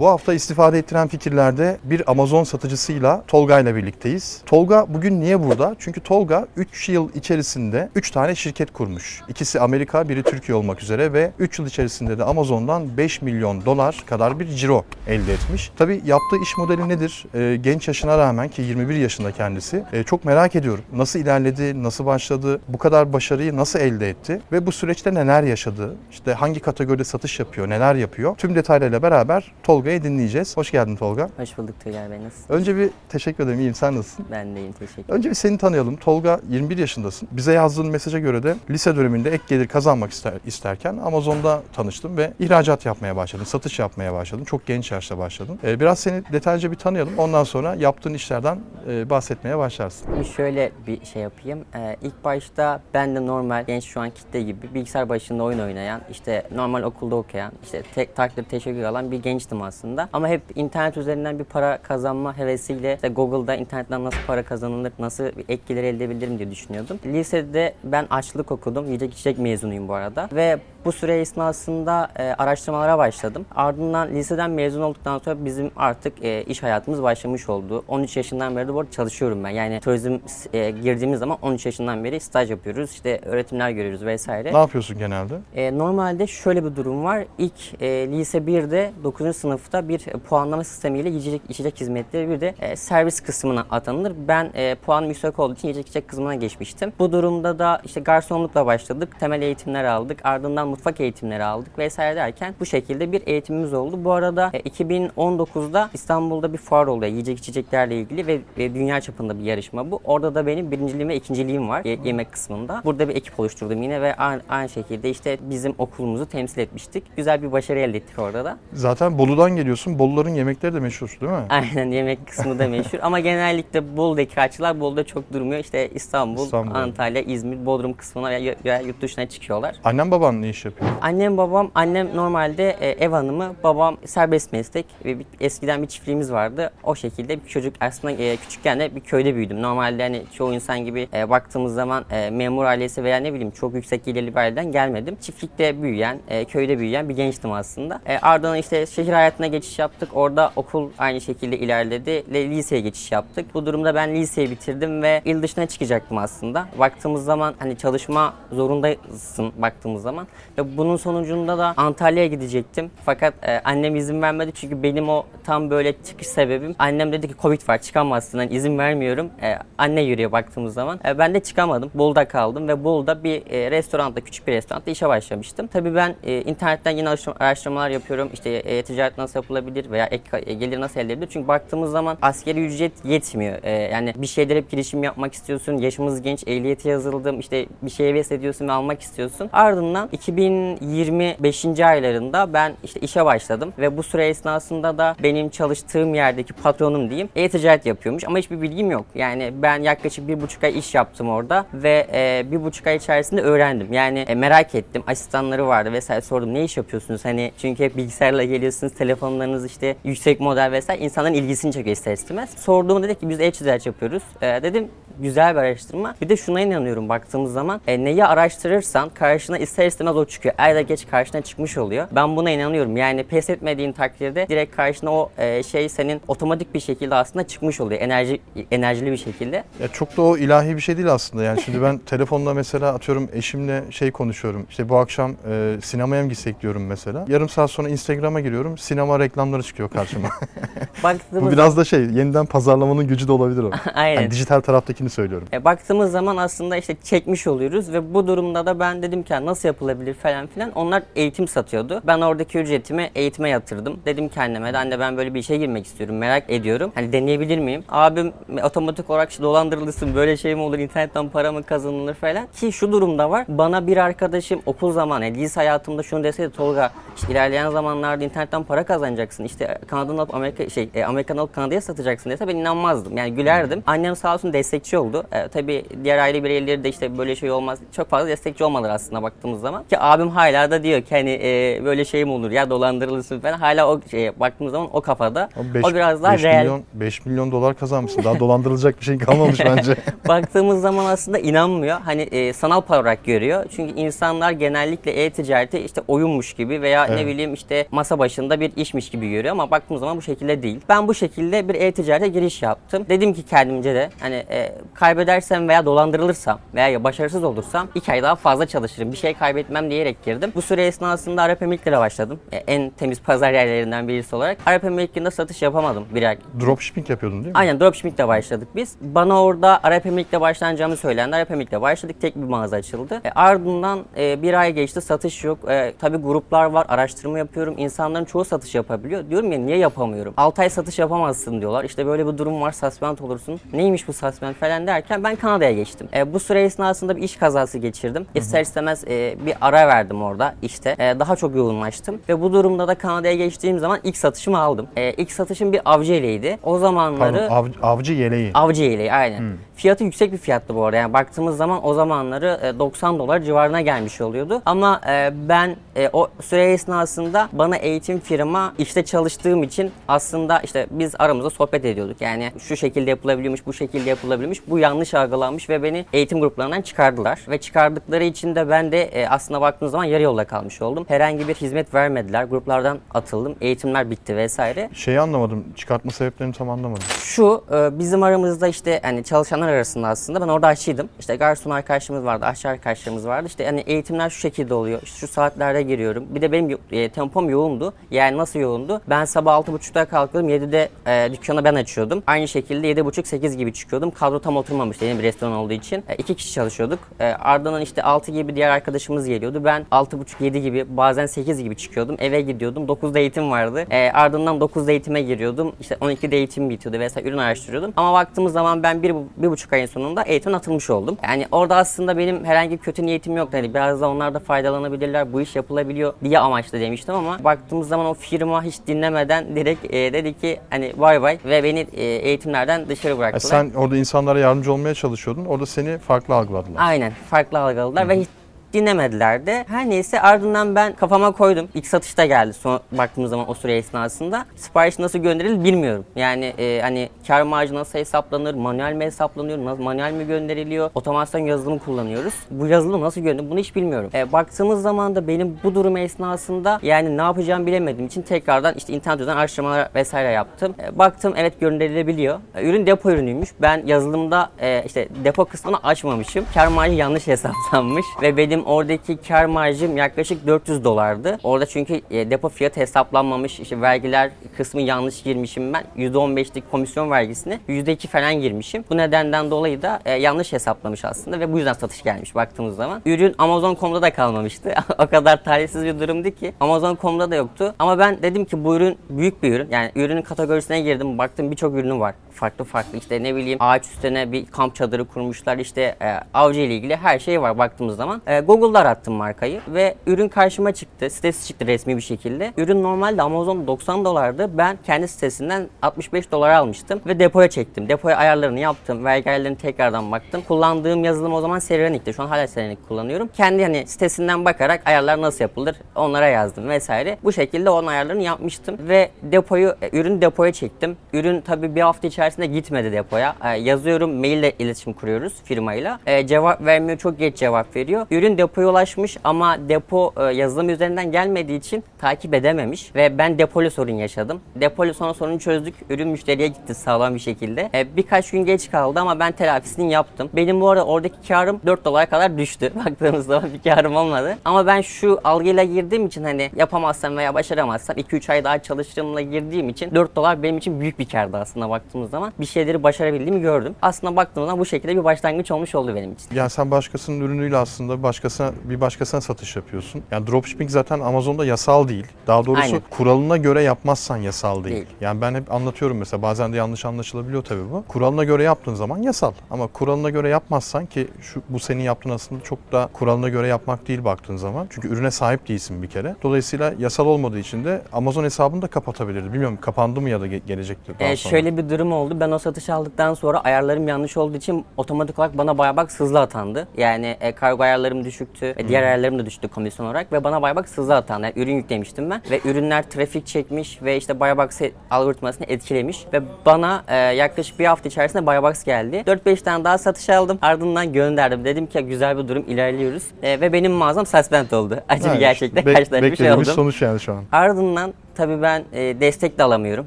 Bu hafta istifade ettiren fikirlerde bir Amazon satıcısıyla Tolga ile birlikteyiz. Tolga bugün niye burada? Çünkü Tolga 3 yıl içerisinde 3 tane şirket kurmuş. İkisi Amerika, biri Türkiye olmak üzere ve 3 yıl içerisinde de Amazon'dan 5 milyon dolar kadar bir ciro elde etmiş. Tabii yaptığı iş modeli nedir? Ee, genç yaşına rağmen ki 21 yaşında kendisi. Ee, çok merak ediyorum. Nasıl ilerledi, nasıl başladı, bu kadar başarıyı nasıl elde etti ve bu süreçte neler yaşadı? İşte hangi kategoride satış yapıyor, neler yapıyor? Tüm detaylarıyla beraber Tolga'yı dinleyeceğiz. Hoş geldin Tolga. Hoş bulduk Tugay Bey nasılsın? Önce bir teşekkür ederim. İyiyim. Sen nasılsın? Ben de iyiyim teşekkür ederim. Önce bir seni tanıyalım. Tolga 21 yaşındasın. Bize yazdığın mesaja göre de lise döneminde ek gelir kazanmak ister, isterken Amazon'da tanıştın ve ihracat yapmaya başladın, satış yapmaya başladın. Çok genç yaşta başladın. Ee, biraz seni detaylıca bir tanıyalım. Ondan sonra yaptığın işlerden e, bahsetmeye başlarsın. Şöyle bir şey yapayım. Ee, ilk başta ben de normal genç şu an kitle gibi bilgisayar başında oyun oynayan, işte normal okulda okuyan, işte tek takdir teşekkür alan bir gençtim aslında. Ama hep internet üzerinden bir para kazanma hevesiyle işte Google'da internetten nasıl para kazanılır, nasıl gelir elde edebilirim diye düşünüyordum. Lisede ben açlık okudum. Yiyecek içecek mezunuyum bu arada. Ve bu süre esnasında e, araştırmalara başladım. Ardından liseden mezun olduktan sonra bizim artık e, iş hayatımız başlamış oldu. 13 yaşından beri de bu arada çalışıyorum ben. Yani turizm e, girdiğimiz zaman 13 yaşından beri staj yapıyoruz. İşte öğretimler görüyoruz vesaire. Ne yapıyorsun genelde? E, normalde şöyle bir durum var. İlk e, lise 1'de 9. sınıfta bir puanlama sistemiyle yiyecek içecek hizmetleri bir de e, servis kısmına atanılır. Ben e, puanım yüksek olduğu için yiyecek içecek kısmına geçmiştim. Bu durumda da işte garsonlukla başladık. Temel eğitimler aldık. Ardından mutfak eğitimleri aldık vesaire derken bu şekilde bir eğitimimiz oldu. Bu arada e, 2019'da İstanbul'da bir fuar oluyor yiyecek içeceklerle ilgili ve, ve dünya çapında bir yarışma bu. Orada da benim birinciliğim ve ikinciliğim var ye- yemek kısmında. Burada bir ekip oluşturdum yine ve aynı, aynı şekilde işte bizim okulumuzu temsil etmiştik. Güzel bir başarı elde ettik orada da. Zaten Bolu'dan geliyorsun. Boluların yemekleri de meşhur değil mi? Aynen yemek kısmı da meşhur ama genellikle Bolu'daki açılar Bolu'da çok durmuyor. İşte İstanbul, İstanbul. Antalya, İzmir, Bodrum kısmına veya yurt dışına çıkıyorlar. Annen baban ne iş yapıyor? Annem babam, annem normalde e, ev hanımı, babam serbest meslek ve bir- eskiden bir çiftliğimiz vardı. O şekilde bir çocuk aslında e, küçükken de bir köyde büyüdüm. Normalde hani çoğu insan gibi e, baktığımız zaman e, memur ailesi veya ne bileyim çok yüksek gelirli bir aileden gelmedim. Çiftlikte büyüyen, e, köyde büyüyen bir gençtim aslında. E, ardından işte şehir hayatına geçiş yaptık. Orada okul aynı şekilde ilerledi. Liseye geçiş yaptık. Bu durumda ben liseyi bitirdim ve il dışına çıkacaktım aslında. Baktığımız zaman hani çalışma zorundasın baktığımız zaman. Ve bunun sonucunda da Antalya'ya gidecektim. Fakat e, annem izin vermedi çünkü benim o tam böyle çıkış sebebim. Annem dedi ki Covid var çıkamazsın hani izin vermiyorum. E, anne yürüyor baktığımız zaman. E, ben de çıkamadım. Bolu'da kaldım ve Bolu'da bir e, restoranda küçük bir restoranda işe başlamıştım. Tabii ben e, internetten yine araştırma- araştırmalar yapıyorum. İşte e, ticaret nasıl yapılabilir veya ek e, gelir nasıl elde edilir? Çünkü baktığımız zaman askeri ücret yetmiyor. E, yani bir şeylere hep girişim yapmak istiyorsun. Yaşımız genç, ehliyete yazıldım. İşte bir şeye ediyorsun ve almak istiyorsun. Ardından 2025. aylarında ben işte işe başladım ve bu süre esnasında da benim çalıştığım yerdeki patronum diyeyim e-ticaret yapıyormuş ama hiçbir bilgim yok. Yani ben yaklaşık bir buçuk ay iş yaptım orada ve e, bir buçuk ay içerisinde öğrendim. Yani e, merak ettim. Asistanları vardı vesaire sordum ne iş yapıyorsunuz? Hani çünkü hep bilgisayarla geliyorsunuz telefonlarınız işte yüksek model vesaire insanların ilgisini çekiyor ister istemez. Sorduğumda dedi ki biz e-ticaret yapıyoruz. E, dedim güzel bir araştırma. Bir de şuna inanıyorum baktığımız zaman e, neyi araştırırsan karşına ister istemez o çıkıyor. Er da geç karşına çıkmış oluyor. Ben buna inanıyorum. Yani pes etmediğin takdirde direkt karşına o e, şey senin otomatik bir şekilde aslında çıkmış oluyor. Enerji enerjili bir şekilde. Ya çok da o ilahi bir şey değil aslında. Yani şimdi ben telefonda mesela atıyorum eşimle şey konuşuyorum. İşte bu akşam e, sinemaya mı gitsek diyorum mesela. Yarım saat sonra Instagram'a giriyorum. Sinema reklamları çıkıyor karşıma. Baktığımız bu biraz da şey yeniden pazarlamanın gücü de olabilir o. Aynen. Yani dijital taraftakini söylüyorum. E, baktığımız zaman aslında işte çekmiş oluyoruz ve bu durumda da ben dedim ki "Ya nasıl yapılabilir falan filan. Onlar eğitim satıyordu. Ben oradaki ücretimi eğitime yatırdım. Dedim kendime de anne ben böyle bir işe girmek istiyorum. Merak ediyorum. Hani deneyebilir miyim? Abim otomatik olarak işte dolandırılırsın böyle şey mi olur internetten para mı kazanılır falan. Ki şu durumda var. Bana bir arkadaşım okul zamanı yani lise hayatımda şunu deseydi Tolga işte ilerleyen zamanlarda internetten para kazanacaksın. İşte Kanada'dan alıp Amerika şey e, Amerikan alıp Kanada'ya satacaksın dese ben inanmazdım. Yani gülerdim. Annem sağ olsun destekçi oldu. E, tabii diğer aile bireyleri de işte böyle şey olmaz. Çok fazla destekçi olmadılar aslında baktığımız zaman. Ki abim hala da diyor ki hani e, böyle şey mi olur ya dolandırılırsın falan. Hala o şeye baktığımız zaman o kafada. Beş- o biraz daha beş real. milyon, 5 milyon dolar kazanmışsın. Daha dolandırılacak bir şey kalmamış bence. baktığımız zaman aslında inanmıyor. Hani e, sanal para olarak görüyor. Çünkü insanlar genellikle e-ticareti işte oyunmuş gibi veya Evet. ne bileyim işte masa başında bir işmiş gibi görüyor ama baktığımız zaman bu şekilde değil. Ben bu şekilde bir e-ticarete giriş yaptım. Dedim ki kendimce de hani e, kaybedersem veya dolandırılırsam veya başarısız olursam iki ay daha fazla çalışırım. Bir şey kaybetmem diyerek girdim. Bu süre esnasında Arap Emirliklere başladım. E, en temiz pazar yerlerinden birisi olarak. Arap Emirlikleri'nde satış yapamadım bir ay. Dropshipping yapıyordun değil mi? Aynen dropshipping'le başladık biz. Bana orada Arap Emirlik'le başlanacağımı söylendi. Arap Emirlik'le başladık. Tek bir mağaza açıldı. E, ardından e, bir ay geçti. Satış yok. E, tabii gruplar var. Araştırma yapıyorum. İnsanların çoğu satış yapabiliyor. Diyorum ya niye yapamıyorum? 6 ay satış yapamazsın diyorlar. İşte böyle bir durum var. Suspend olursun. Neymiş bu suspend falan derken ben Kanada'ya geçtim. E, bu süre esnasında bir iş kazası geçirdim. İster istemez e, bir ara verdim orada işte. E, daha çok yoğunlaştım. Ve bu durumda da Kanada'ya geçtiğim zaman ilk satışımı aldım. E, ilk satışım bir avcı eleydi. O zamanları... Pardon, av- avcı yeleği. Avcı yeleği aynen. Fiyatı yüksek bir fiyattı bu arada. Yani baktığımız zaman o zamanları e, 90 dolar civarına gelmiş oluyordu. Ama e, ben e, o süre esnasında bana eğitim firma işte çalıştığım için aslında işte biz aramızda sohbet ediyorduk. Yani şu şekilde yapılabiliyormuş, bu şekilde yapılabiliyormuş. Bu yanlış algılanmış ve beni eğitim gruplarından çıkardılar. Ve çıkardıkları için de ben de e, aslında baktığınız zaman yarı yolda kalmış oldum. Herhangi bir hizmet vermediler. Gruplardan atıldım. Eğitimler bitti vesaire. Şeyi anlamadım. Çıkartma sebeplerini tam anlamadım. Şu e, bizim aramızda işte hani çalışanlar arasında aslında ben orada aşçıydım. İşte garson arkadaşlarımız vardı, aşçı arkadaşlarımız vardı. İşte hani eğitimler şu şekilde oluyor. İşte şu saatlerde giriyorum. Bir de benim e, tempom yoğundu. Yani nasıl yoğundu? Ben sabah 6.30'da kalkıyordum. 7'de e, dükkanı ben açıyordum. Aynı şekilde 7.30-8 gibi çıkıyordum. Kadro tam oturmamıştı yeni bir restoran olduğu için. E, iki kişi çalışıyorduk. E, ardından işte 6 gibi diğer arkadaşımız geliyordu. Ben 6.30-7 gibi bazen 8 gibi çıkıyordum. Eve gidiyordum. 9'da eğitim vardı. E, ardından 9'da eğitime giriyordum. İşte 12'de eğitim bitiyordu vesaire ürün araştırıyordum. Ama baktığımız zaman ben bir, bir buçuk ayın sonunda eğitimden atılmış oldum. Yani orada aslında benim herhangi bir kötü niyetim yoktu. Hani biraz da onlar da faydalanabilirler. Bu iş yapılabiliyor diye amaçlı demiştim ama baktığımız zaman o firma hiç dinlemeden direkt e, dedi ki hani bay bay ve beni e, eğitimlerden dışarı bıraktılar. sen orada insanlara yardımcı olmaya çalışıyordun. Orada seni farklı algıladılar. Aynen farklı algıladılar ve hiç dinlemediler de. Her neyse ardından ben kafama koydum. İlk satışta geldi son baktığımız zaman o süre esnasında. Sipariş nasıl gönderilir bilmiyorum. Yani e, hani kar marjı nasıl hesaplanır, manuel mi hesaplanıyor, nasıl, manuel mi gönderiliyor, otomasyon yazılımı kullanıyoruz. Bu yazılım nasıl gönderilir bunu hiç bilmiyorum. E, baktığımız zaman da benim bu durum esnasında yani ne yapacağımı bilemediğim için tekrardan işte internet üzerinden araştırmalar vesaire yaptım. E, baktım evet gönderilebiliyor. E, ürün depo ürünüymüş. Ben yazılımda e, işte depo kısmını açmamışım. Kar marjı yanlış hesaplanmış ve benim oradaki kar marjım yaklaşık 400 dolardı. Orada çünkü e, depo fiyatı hesaplanmamış. işte vergiler kısmı yanlış girmişim ben. %15'lik komisyon vergisini %2 falan girmişim. Bu nedenden dolayı da e, yanlış hesaplamış aslında ve bu yüzden satış gelmiş baktığımız zaman. Ürün Amazon.com'da da kalmamıştı. o kadar talihsiz bir durumdu ki. Amazon.com'da da yoktu. Ama ben dedim ki bu ürün büyük bir ürün. Yani ürünün kategorisine girdim. Baktım birçok ürünü var. Farklı farklı işte ne bileyim ağaç üstüne bir kamp çadırı kurmuşlar. işte e, avcı ile ilgili her şey var baktığımız zaman. E, Google'da arattım markayı ve ürün karşıma çıktı. Sitesi çıktı resmi bir şekilde. Ürün normalde Amazon 90 dolardı. Ben kendi sitesinden 65 dolara almıştım ve depoya çektim. Depoya ayarlarını yaptım. Vergi ayarlarını tekrardan baktım. Kullandığım yazılım o zaman Serenik'ti. Şu an hala Serenik kullanıyorum. Kendi hani sitesinden bakarak ayarlar nasıl yapılır onlara yazdım vesaire. Bu şekilde onun ayarlarını yapmıştım ve depoyu e, ürün depoya çektim. Ürün tabii bir hafta içerisinde gitmedi depoya. E, yazıyorum maille iletişim kuruyoruz firmayla. E, cevap vermiyor çok geç cevap veriyor. Ürün depoya ulaşmış ama depo e, yazılım üzerinden gelmediği için takip edememiş ve ben depolu sorun yaşadım. Depolu sonra sorunu çözdük. Ürün müşteriye gitti sağlam bir şekilde. E, birkaç gün geç kaldı ama ben telafisini yaptım. Benim bu arada oradaki karım 4 dolara kadar düştü. Baktığımız zaman bir karım olmadı. Ama ben şu algıyla girdiğim için hani yapamazsam veya başaramazsam 2-3 ay daha çalışırımla girdiğim için 4 dolar benim için büyük bir kardı aslında baktığımız zaman. Bir şeyleri başarabildiğimi gördüm. Aslında baktığımda bu şekilde bir başlangıç olmuş oldu benim için. Yani sen başkasının ürünüyle aslında başkasının başkasına bir başkasına satış yapıyorsun. Yani dropshipping zaten Amazon'da yasal değil. Daha doğrusu Aynen. kuralına göre yapmazsan yasal değil. Değil. Yani ben hep anlatıyorum mesela bazen de yanlış anlaşılabiliyor tabii bu. Kuralına göre yaptığın zaman yasal. Ama kuralına göre yapmazsan ki şu bu senin yaptığın aslında çok da kuralına göre yapmak değil baktığın zaman. Çünkü ürüne sahip değilsin bir kere. Dolayısıyla yasal olmadığı için de Amazon hesabını da kapatabilirdi. Bilmiyorum kapandı mı ya da ge- gelecektir daha Ee, sonra. şöyle bir durum oldu. Ben o satış aldıktan sonra ayarlarım yanlış olduğu için otomatik olarak bana Buybox hızlı atandı. Yani e, kargo ayarlarım düşüktü. e, diğer ayarlarım da düştü komisyon olarak ve bana Buybox hızlı atandı. Yani ürün yüklemiştim ben ve ürünler trafik çekmiş ve işte Buybox algoritmasını etkilemiş ve bana e, yaklaşık bir hafta içerisinde Buybox geldi. 4-5 tane daha satış aldım. Ardından gönderdim. Dedim ki güzel bir durum ilerliyoruz. E, ve benim mağazam suspend oldu. Acı bir gerçekten bek- karşılaşmış bir şey oldum. sonuç yani şu an. Ardından tabii ben e, destek de alamıyorum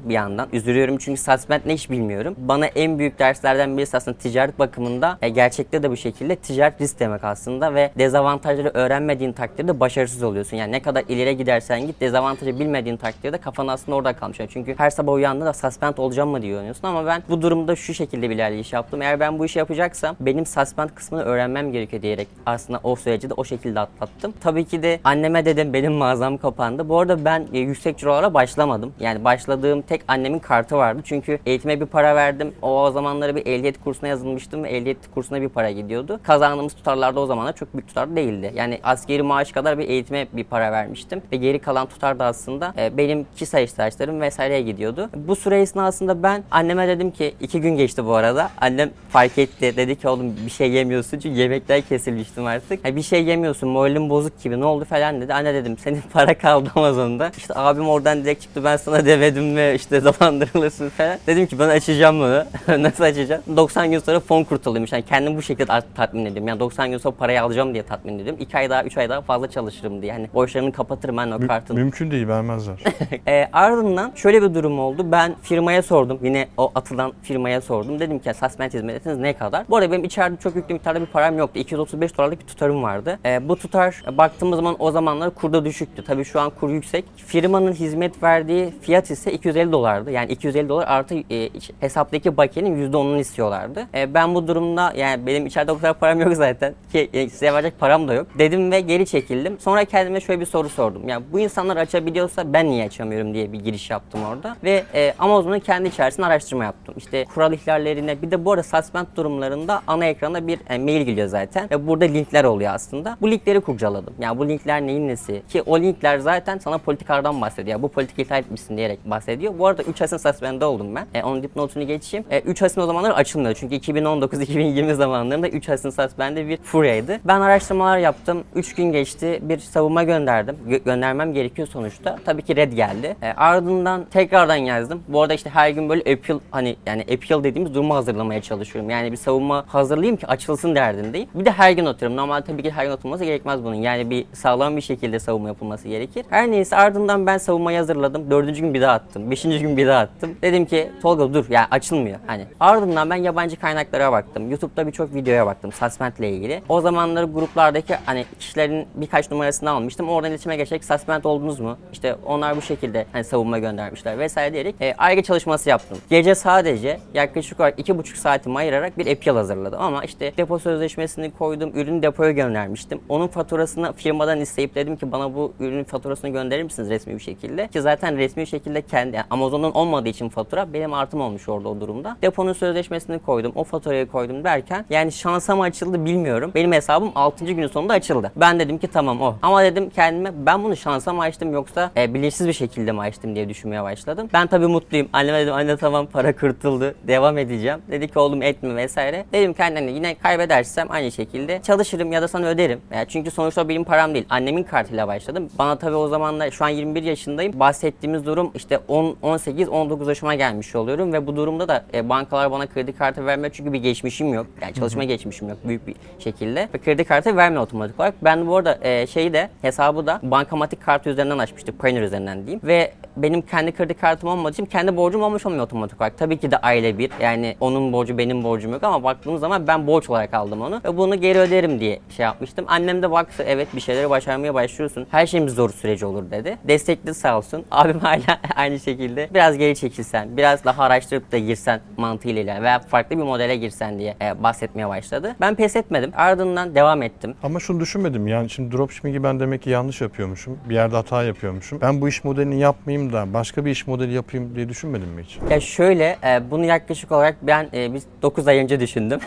bir yandan. Üzülüyorum çünkü suspend ne hiç bilmiyorum. Bana en büyük derslerden birisi aslında ticaret bakımında e, gerçekte de bu şekilde ticaret risk demek aslında ve dezavantajları öğrenmediğin takdirde başarısız oluyorsun. Yani ne kadar ileri gidersen git dezavantajı bilmediğin takdirde kafan aslında orada kalmış. Yani çünkü her sabah uyandığında suspend olacağım mı diye oynuyorsun ama ben bu durumda şu şekilde bir ilerleyiş yaptım. Eğer ben bu işi yapacaksam benim suspend kısmını öğrenmem gerekiyor diyerek aslında o süreci de o şekilde atlattım. Tabii ki de anneme dedim benim mağazam kapandı. Bu arada ben e, yüksek cirolara başlamadım. Yani başladığım tek annemin kartı vardı. Çünkü eğitime bir para verdim. O, o zamanları bir ehliyet kursuna yazılmıştım ve ehliyet kursuna bir para gidiyordu. Kazandığımız tutarlarda o zamanlar çok büyük tutar değildi. Yani askeri maaş kadar bir eğitime bir para vermiştim. Ve geri kalan tutar da aslında e, benim kişisel ihtiyaçlarım vesaireye gidiyordu. Bu süre esnasında ben anneme dedim ki iki gün geçti bu arada. Annem fark etti. Dedi ki oğlum bir şey yemiyorsun çünkü yemekler kesilmiştim artık. "Ha, bir şey yemiyorsun moralin bozuk gibi ne oldu falan dedi. Anne dedim senin para kaldı Amazon'da. İşte abim oradan direkt çıktı ben sana demedim mi işte dolandırılırsın falan. Dedim ki ben açacağım bunu. Nasıl açacağım? 90 gün sonra fon kurtuluyormuş. Yani kendimi bu şekilde tatmin ediyorum. Yani 90 gün sonra parayı alacağım diye tatmin ediyorum. 2 ay daha 3 ay daha fazla çalışırım diye. Yani borçlarını kapatırım ben o Mü- kartın. mümkün değil vermezler. E, ardından şöyle bir durum oldu. Ben firmaya sordum. Yine o atılan firmaya sordum. Dedim ki suspend hizmetiniz ne kadar? Bu arada benim içeride çok yüklü miktarda bir param yoktu. 235 dolarlık bir tutarım vardı. E, bu tutar baktığımız zaman o zamanlar kurda düşüktü. Tabii şu an kur yüksek. Firmanın hizmet verdiği fiyat ise 250 dolardı. Yani 250 dolar artı e, hesaptaki bakiyenin %10'unu istiyorlardı. E, ben bu durumda yani benim içeride o kadar param yok zaten. Ki e, size verecek param da yok. Dedim ve geri çekildim. Sonra kendime şöyle bir soru sordum. Yani bu insanlar açabiliyorsa ben niye açamıyorum diye bir giriş yaptım orada. Ve e, Amazon'un kendi içerisinde araştırma yaptım. İşte kural ihlallerine bir de bu arada suspend durumlarında ana ekranda bir e, mail geliyor zaten. Ve burada linkler oluyor aslında. Bu linkleri kurcaladım. Yani bu linkler neyin nesi? Ki o linkler zaten sana politikalardan bahsediyor. Bu politika ihlal etmişsin diyerek bahsediyor. Bu arada 3 Haziran suspend'de oldum ben. E, onun dipnotunu geçeyim. E, 3 Haziran o zamanlar açılmıyor. Çünkü 2019-2020 zamanlarında 3 Haziran suspend'de bir furyaydı. Ben araştırmalar yaptım. 3 gün geçti. Bir savunma gönderdim. Gö- göndermem gerekiyor sonuçta. Tabii ki red geldi. E, ardından tekrardan yazdım. Bu arada işte her gün böyle appeal hani yani appeal dediğimiz durumu hazırlamaya çalışıyorum. Yani bir savunma hazırlayayım ki açılsın derdindeyim. Bir de her gün atıyorum. Normalde tabii ki her gün atılması gerekmez bunun. Yani bir sağlam bir şekilde savunma yapılması gerekir. Her neyse ardından ben savunmayı hazırladım. Dördüncü gün bir daha attım. Beşinci gün bir daha attım. Dedim ki Tolga dur ya açılmıyor. Hani ardından ben yabancı kaynaklara baktım. YouTube'da birçok videoya baktım suspend ile ilgili. O zamanları gruplardaki hani kişilerin birkaç numarasını almıştım. Oradan iletişime geçerek suspend oldunuz mu? İşte onlar bu şekilde hani savunma göndermişler vesaire diyerek e, ayrı çalışması yaptım. Gece sadece yaklaşık olarak iki buçuk saatimi ayırarak bir appeal hazırladım. Ama işte depo sözleşmesini koydum. Ürünü depoya göndermiştim. Onun faturasını firmadan isteyip dedim ki bana bu ürünün faturasını gönderir misiniz resmi bir şekilde? Ki zaten resmi şekilde kendi yani Amazon'un olmadığı için fatura benim artım olmuş orada o durumda. Deponun sözleşmesini koydum. O faturayı koydum derken yani şansa mı açıldı bilmiyorum. Benim hesabım 6. günün sonunda açıldı. Ben dedim ki tamam o. Ama dedim kendime ben bunu şansa mı açtım yoksa e, bilinçsiz bir şekilde mi açtım diye düşünmeye başladım. Ben tabii mutluyum. Anneme dedim anne tamam para kurtuldu. Devam edeceğim. Dedi ki oğlum etme vesaire. Dedim kendine yine kaybedersem aynı şekilde çalışırım ya da sana öderim. Yani çünkü sonuçta benim param değil. Annemin kartıyla başladım. Bana tabii o zamanlar şu an 21 yaşındayım. Bahsettiğimiz durum işte 10 18 19 yaşıma gelmiş oluyorum ve bu durumda da e, bankalar bana kredi kartı vermiyor çünkü bir geçmişim yok. Yani çalışma geçmişim yok büyük bir şekilde. Ve kredi kartı vermiyor otomatik olarak. Ben bu arada e, şeyi de hesabı da bankamatik kartı üzerinden açmıştık. Payoneer üzerinden diyeyim. Ve benim kendi kredi kartım olmadığı için kendi borcum olmuş olmuyor otomatik olarak. Tabii ki de aile bir. Yani onun borcu benim borcum yok ama baktığımız zaman ben borç olarak aldım onu. Ve bunu geri öderim diye şey yapmıştım. Annem de baktı evet bir şeyleri başarmaya başlıyorsun. Her şeyimiz zor süreci olur dedi. Destekli sağ olsun. Abim hala aynı şekilde biraz geri çekilsen, biraz daha araştırıp da girsen mantığıyla ilerle veya farklı bir modele girsen diye e, bahsetmeye başladı. Ben pes etmedim. Ardından devam ettim. Ama şunu düşünmedim yani şimdi dropshipping'i ben demek ki yanlış yapıyormuşum. Bir yerde hata yapıyormuşum. Ben bu iş modelini yapmayayım da başka bir iş modeli yapayım diye düşünmedim mi hiç? Ya şöyle, e, bunu yaklaşık olarak ben e, biz 9 ay önce düşündüm.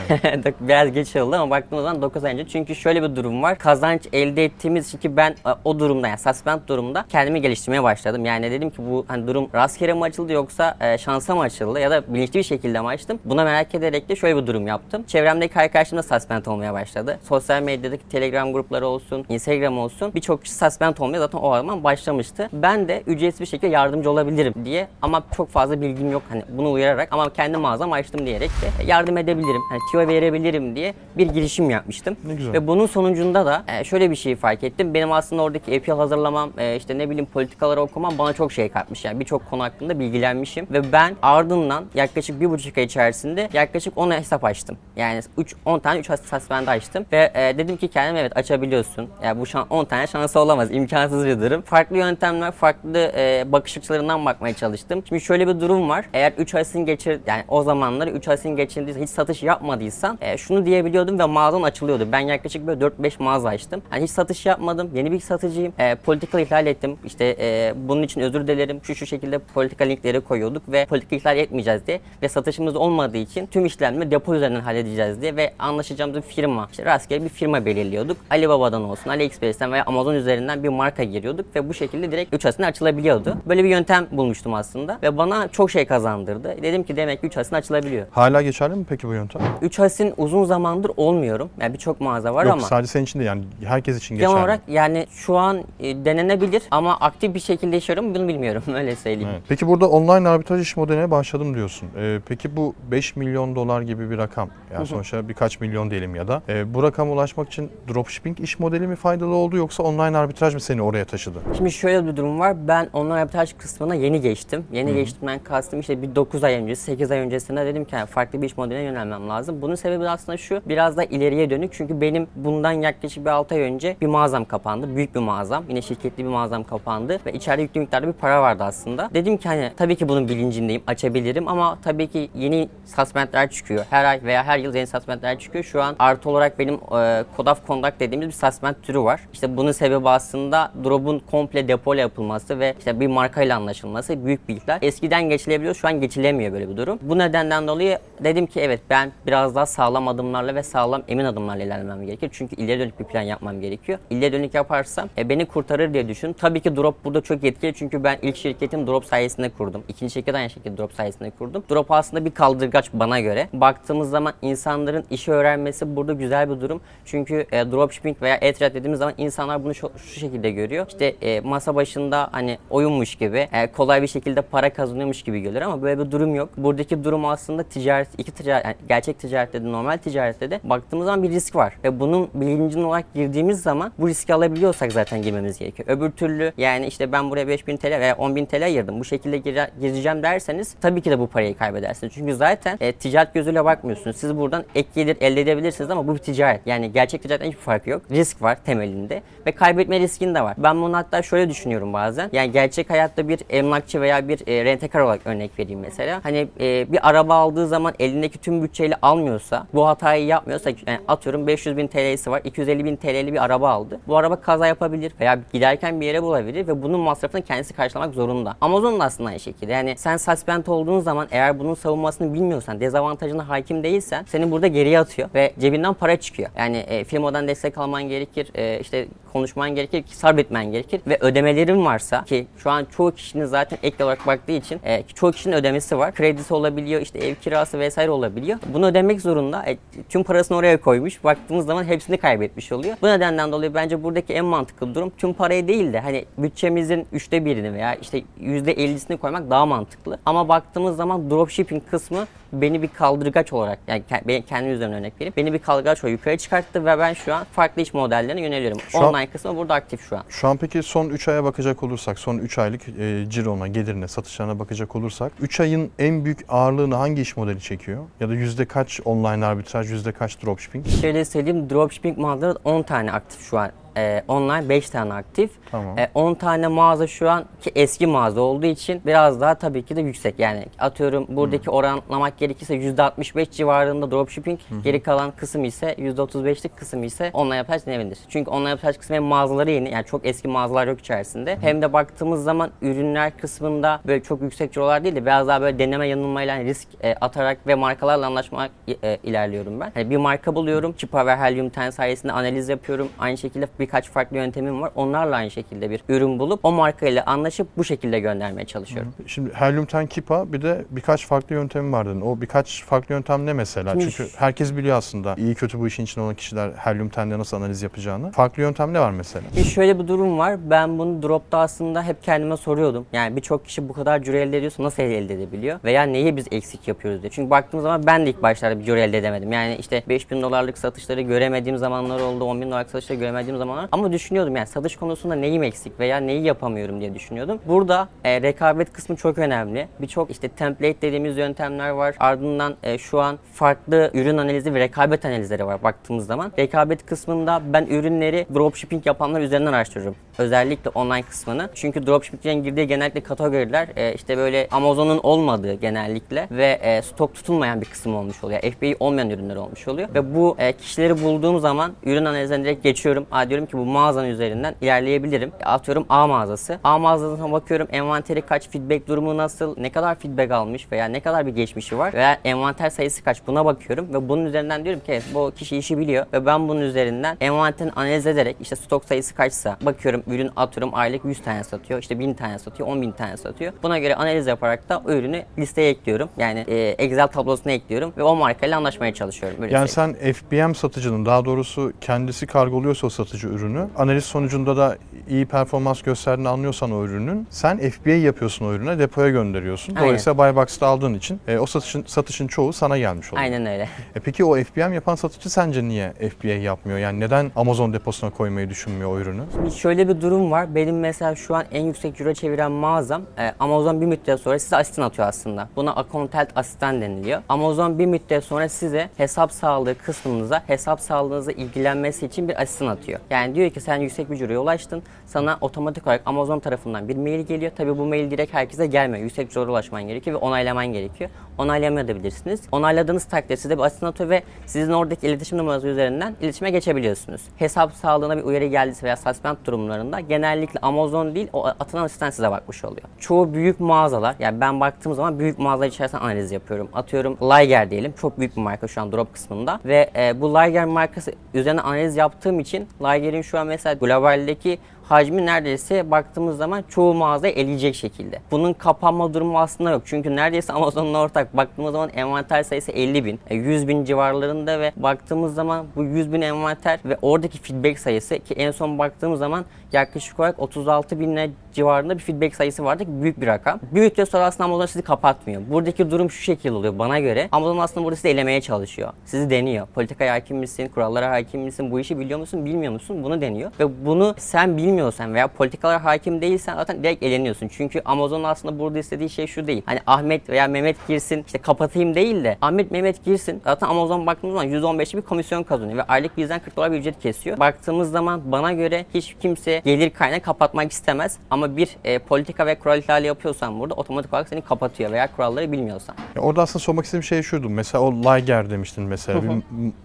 Biraz geç oldu ama baktığımız zaman 9 ay önce. Çünkü şöyle bir durum var. Kazanç elde ettiğimiz için ki ben e, o durumda yani suspend durumda kendimi geliştirmeye başladım. Yani dedim ki bu hani durum rastgele mi açıldı yoksa e, şansa mı açıldı ya da bilinçli bir şekilde mi açtım? Buna merak ederek de şöyle bir durum yaptım. Çevremdeki arkadaşlarım da suspend olmaya başladı. Sosyal medyadaki Telegram grupları olsun, Instagram olsun birçok kişi suspend olmaya zaten o zaman başlamıştı. Ben de ücretsiz bir şekilde yardımcı olabilirim diye ama çok fazla bilgim yok hani bunu uyararak ama kendi mağazamı açtım diyerek de yardım edebilirim, hani tüyo verebilirim diye bir girişim yapmıştım. Ne güzel. Ve bunun sonucunda da e, şöyle bir şey fark ettim. Benim aslında oradaki API hazırlamam, e, işte ne bileyim politikaları okumam bana çok şey katmış. Yani birçok konu hakkında bilgilenmişim. Ve ben ardından yaklaşık bir buçuk ay içerisinde yaklaşık 10 hesap açtım. Yani 3 10 tane 3 suspend açtım. Ve e, dedim ki kendime evet açabiliyorsun. Yani bu şan 10 tane şansı olamaz. imkansız bir durum. Farklı yöntemler, farklı e, bakış açılarından bakmaya çalıştım. Şimdi şöyle bir durum var. Eğer 3 ayısını geçir yani o zamanları 3 ayısını geçirdiysen hiç satış yapmadıysan e, şunu diyebiliyordum ve mağazan açılıyordu. Ben yaklaşık böyle 4-5 mağaza açtım. Hani hiç satış yapmadım. Yeni bir satıcıyım. E, politika ihlal ettim. İşte e, bunun için özür dilerim. Şu şu şekilde politika linkleri koyuyorduk ve politika ihlal etmeyeceğiz diye ve satışımız olmadığı için tüm işlemleri depo üzerinden halledeceğiz diye ve anlaşacağımız bir firma, işte rastgele bir firma belirliyorduk. Alibaba'dan olsun, AliExpress'ten veya Amazon üzerinden bir marka giriyorduk ve bu şekilde direkt 3 asını açılabiliyordu. Böyle bir yöntem bulmuştum aslında ve bana çok şey kazandırdı. Dedim ki demek ki 3 asını açılabiliyor. Hala geçerli mi peki bu yöntem? 3 asin uzun zamandır olmuyorum. Yani birçok mağaza var Yok ama sadece senin için de yani herkes için geçerli. genel olarak yani şu an e, denenebilir ama aktif bir şekilde yaşıyorum bunu bilmiyorum öyle söyleyeyim. Evet. Peki burada online arbitraj iş modeline başladım diyorsun. Ee, peki bu 5 milyon dolar gibi bir rakam. Yani sonuçta birkaç milyon diyelim ya da. Ee, bu rakama ulaşmak için dropshipping iş modeli mi faydalı oldu yoksa online arbitraj mı seni oraya taşıdı? Şimdi şöyle bir durum var. Ben online arbitraj kısmına yeni geçtim. Yeni geçtimden kastım işte bir 9 ay önce, 8 ay öncesinde dedim ki yani farklı bir iş modeline yönelmem lazım. Bunun sebebi aslında şu. Biraz da ileriye dönük. Çünkü benim bundan yaklaşık bir 6 ay önce bir mağazam kapandı. Büyük bir mağazam. Yine şirketli bir mağazam kapandı. Ve içeride yüklü miktarda bir para vardı aslında. Dedim ki hani tabii ki bunun bilincindeyim. Açabilirim ama tabii ki yeni suspendler çıkıyor. Her ay veya her yıl yeni suspendler çıkıyor. Şu an artı olarak benim e, Code of dediğimiz bir suspend türü var. İşte bunun sebebi aslında drop'un komple depoyla yapılması ve işte bir markayla anlaşılması büyük bir ihlal. Eskiden geçilebiliyor, şu an geçilemiyor böyle bir durum. Bu nedenden dolayı dedim ki evet ben biraz daha sağlam adımlarla ve sağlam emin adımlarla ilerlemem gerekir. Çünkü ileri dönük bir plan yapmam gerekiyor. İleri dönük yaparsam e, beni kurtarır diye düşün. Tabii ki drop burada çok etkili çünkü ben ilk şirketim drop sayesinde kurdum. İkinci şirket aynı şekilde drop sayesinde kurdum. Drop aslında bir kaldırgaç bana göre. Baktığımız zaman insanların işi öğrenmesi burada güzel bir durum. Çünkü e, dropshipping veya e-ticaret dediğimiz zaman insanlar bunu şu, şu şekilde görüyor. İşte e, masa başında hani oyunmuş gibi, e, kolay bir şekilde para kazanıyormuş gibi görülür ama böyle bir durum yok. Buradaki durum aslında ticaret, iki ticaret, yani gerçek ticarette de normal ticarette de baktığımız zaman bir risk var. Ve bunun bilincin olarak girdiğimiz zaman bu riski alabiliyorsak zaten girmemiz gerekiyor. Öbür türlü yani işte ben buraya 5000 TL veya 10.000 TL ayırdım. Bu şekilde gire- gireceğim derseniz tabii ki de bu parayı kaybedersiniz. Çünkü zaten e, ticaret gözüyle bakmıyorsunuz. Siz buradan ek gelir elde edebilirsiniz ama bu bir ticaret. Yani gerçek ticaretten hiçbir farkı yok. Risk var temelinde ve kaybetme riskin de var. Ben bunu hatta şöyle düşünüyorum bazen. Yani gerçek hayatta bir emlakçı veya bir e, rentekar olarak örnek vereyim mesela. Hani e, bir araba aldığı zaman elindeki tüm bütçeyle almıyorsa, bu hatayı yapmıyorsa yani atıyorum 500 bin TL'si var, 250 bin TL'li bir araba aldı. Bu araba kaza yapabilir veya giderken bir yere bulabilir ve bunun masrafını kendisi karşılamak zorunda. Amazon da aslında aynı şekilde. Yani sen suspend olduğun zaman eğer bunun savunmasını bilmiyorsan, dezavantajına hakim değilsen seni burada geriye atıyor ve cebinden para çıkıyor. Yani e, firmadan destek alman gerekir, e, işte konuşman gerekir, sabretmen gerekir ve ödemelerin varsa ki şu an çoğu kişinin zaten ek olarak baktığı için e, çoğu kişinin ödemesi var. Kredisi olabiliyor, işte ev kirası vesaire olabiliyor. Bunu ödemek zorunda. E, tüm parasını oraya koymuş. Baktığımız zaman hepsini kaybetmiş oluyor. Bu nedenden dolayı bence buradaki en mantıklı durum tüm parayı değil de hani bütçemizin üçte birini veya işte yüzde ellisini koymak daha mantıklı. Ama baktığımız zaman dropshipping kısmı beni bir kaldırgaç olarak yani ben kendim üzerinden örnek vereyim. Beni bir kaldırgaç olarak yukarı çıkarttı ve ben şu an farklı iş modellerine yöneliyorum. Şu an- Online kısmı burada aktif şu an. Şu an peki son 3 aya bakacak olursak, son 3 aylık e, cirona, gelirine, satışlarına bakacak olursak 3 ayın en büyük ağırlığını hangi iş modeli çekiyor? Ya da yüzde kaç online arbitraj, yüzde kaç dropshipping? Şöyle söyleyeyim dropshipping mağazaları 10 tane aktif şu an e, online 5 tane aktif. Tamam. E, 10 tane mağaza şu an ki eski mağaza olduğu için biraz daha tabii ki de yüksek. Yani atıyorum buradaki oranlamak gerekirse %65 civarında dropshipping, geri kalan kısım ise %35'lik kısım ise online yapılaç denebilir. Çünkü online yapılaç kısmı hem mağazaları yeni yani çok eski mağazalar yok içerisinde. Hem de baktığımız zaman ürünler kısmında böyle çok yüksek cirolar değil de biraz daha böyle deneme yanılmayla hani risk e, atarak ve markalarla anlaşmak e, ilerliyorum ben. Hani bir marka buluyorum. Chipa ve Helium 10 sayesinde analiz yapıyorum. Aynı şekilde birkaç farklı yöntemim var. Onlarla aynı şekilde bir ürün bulup o markayla anlaşıp bu şekilde göndermeye çalışıyorum. Şimdi Helium 10 Kipa bir de birkaç farklı yöntemi vardı. O birkaç farklı yöntem ne mesela? Şimdi Çünkü herkes biliyor aslında iyi kötü bu işin içinde olan kişiler Helium 10'de nasıl analiz yapacağını. Farklı yöntem ne var mesela? Bir şöyle bir durum var. Ben bunu dropta aslında hep kendime soruyordum. Yani birçok kişi bu kadar cüre elde ediyorsa nasıl elde edebiliyor? Veya neyi biz eksik yapıyoruz diye. Çünkü baktığım zaman ben de ilk başlarda bir cüre elde edemedim. Yani işte 5000 dolarlık satışları göremediğim zamanlar oldu. 10 bin dolarlık satışları göremediğim zamanlar. Ama düşünüyordum yani satış konusunda neyim eksik veya neyi yapamıyorum diye düşünüyordum. Burada e, rekabet kısmı çok önemli. Birçok işte template dediğimiz yöntemler var. Ardından e, şu an farklı ürün analizi ve rekabet analizleri var baktığımız zaman. Rekabet kısmında ben ürünleri dropshipping yapanlar üzerinden araştırıyorum. Özellikle online kısmını. Çünkü dropshipping'in girdiği genellikle kategoriler e, işte böyle Amazon'un olmadığı genellikle ve e, stok tutulmayan bir kısım olmuş oluyor. FBA olmayan ürünler olmuş oluyor. Ve bu e, kişileri bulduğum zaman ürün analizine direkt geçiyorum. Aa, diyorum ki bu mağazanın üzerinden ilerleyebilirim. E, Atıyorum A mağazası. A mağazasına bakıyorum envanteri kaç, feedback durumu nasıl, ne kadar feedback almış veya ne kadar bir geçmişi var veya envanter sayısı kaç buna bakıyorum ve bunun üzerinden diyorum ki evet, bu kişi işi biliyor ve ben bunun üzerinden envanterini analiz ederek işte stok sayısı kaçsa bakıyorum ürün atıyorum aylık 100 tane satıyor işte 1000 tane satıyor 10 bin tane satıyor. Buna göre analiz yaparak da ürünü listeye ekliyorum. Yani e, Excel tablosuna ekliyorum ve o markayla anlaşmaya çalışıyorum. Böyle Yani sen FBM satıcının daha doğrusu kendisi kargoluyorsa o satıcı ürünü, analiz sonucunda da iyi performans gösterdiğini anlıyorsan o ürünün, sen FBA yapıyorsun o ürüne, depoya gönderiyorsun. Dolayısıyla buy box'ta aldığın için e, o satışın satışın çoğu sana gelmiş oluyor. Aynen öyle. E peki o FBM yapan satıcı sence niye FBA yapmıyor? Yani neden Amazon deposuna koymayı düşünmüyor o ürünü? Şimdi şöyle bir durum var. Benim mesela şu an en yüksek euro çeviren mağazam e, Amazon bir müddet sonra size asistan atıyor aslında. Buna accountant asistan deniliyor. Amazon bir müddet sonra size hesap sağlığı kısmınıza hesap sağlığınızla ilgilenmesi için bir asistan atıyor. Yani diyor ki sen yüksek bir ciroya ulaştın. Sana otomatik olarak Amazon tarafından bir mail geliyor. Tabii bu mail direkt herkese gelmiyor. Yüksek ciroya ulaşman gerekiyor ve onaylaman gerekiyor. Onaylamayabilirsiniz. Onayladığınız takdirde size bir asistan ve sizin oradaki iletişim numarası üzerinden iletişime geçebiliyorsunuz. Hesap sağlığına bir uyarı geldiyse veya suspend durumlarında genellikle Amazon değil o atılan asistan size bakmış oluyor. Çoğu büyük mağazalar yani ben baktığım zaman büyük mağazalar içerisinde analiz yapıyorum. Atıyorum Liger diyelim çok büyük bir marka şu an drop kısmında ve e, bu Liger markası üzerine analiz yaptığım için Liger'in şu an mesela globaldeki hacmi neredeyse baktığımız zaman çoğu mağazayı eleyecek şekilde. Bunun kapanma durumu aslında yok. Çünkü neredeyse Amazon'la ortak. Baktığımız zaman envanter sayısı 50 bin, e, 100 bin civarlarında ve baktığımız zaman bu 100 bin envanter ve oradaki feedback sayısı ki en son baktığımız zaman yaklaşık olarak 36 binler civarında bir feedback sayısı vardı ki büyük bir rakam. Bir müddet sonra aslında Amazon sizi kapatmıyor. Buradaki durum şu şekilde oluyor bana göre. Amazon aslında burada sizi elemeye çalışıyor. Sizi deniyor. Politikaya hakim misin, kurallara hakim misin, bu işi biliyor musun, bilmiyor musun bunu deniyor. Ve bunu sen bilmiyorsan veya politikalara hakim değilsen zaten direkt eleniyorsun. Çünkü Amazon aslında burada istediği şey şu değil. Hani Ahmet veya Mehmet girsin işte kapatayım değil de Ahmet Mehmet girsin. Zaten Amazon baktığımız zaman %15'li bir komisyon kazanıyor ve aylık bizden 40 dolar bir ücret kesiyor. Baktığımız zaman bana göre hiç kimse gelir kaynağı kapatmak istemez. Ama bir e, politika ve kural ihlali yapıyorsan burada otomatik olarak seni kapatıyor veya kuralları bilmiyorsan. Ya orada aslında sormak istediğim şey şuydu. Mesela o Liger demiştin mesela. bir,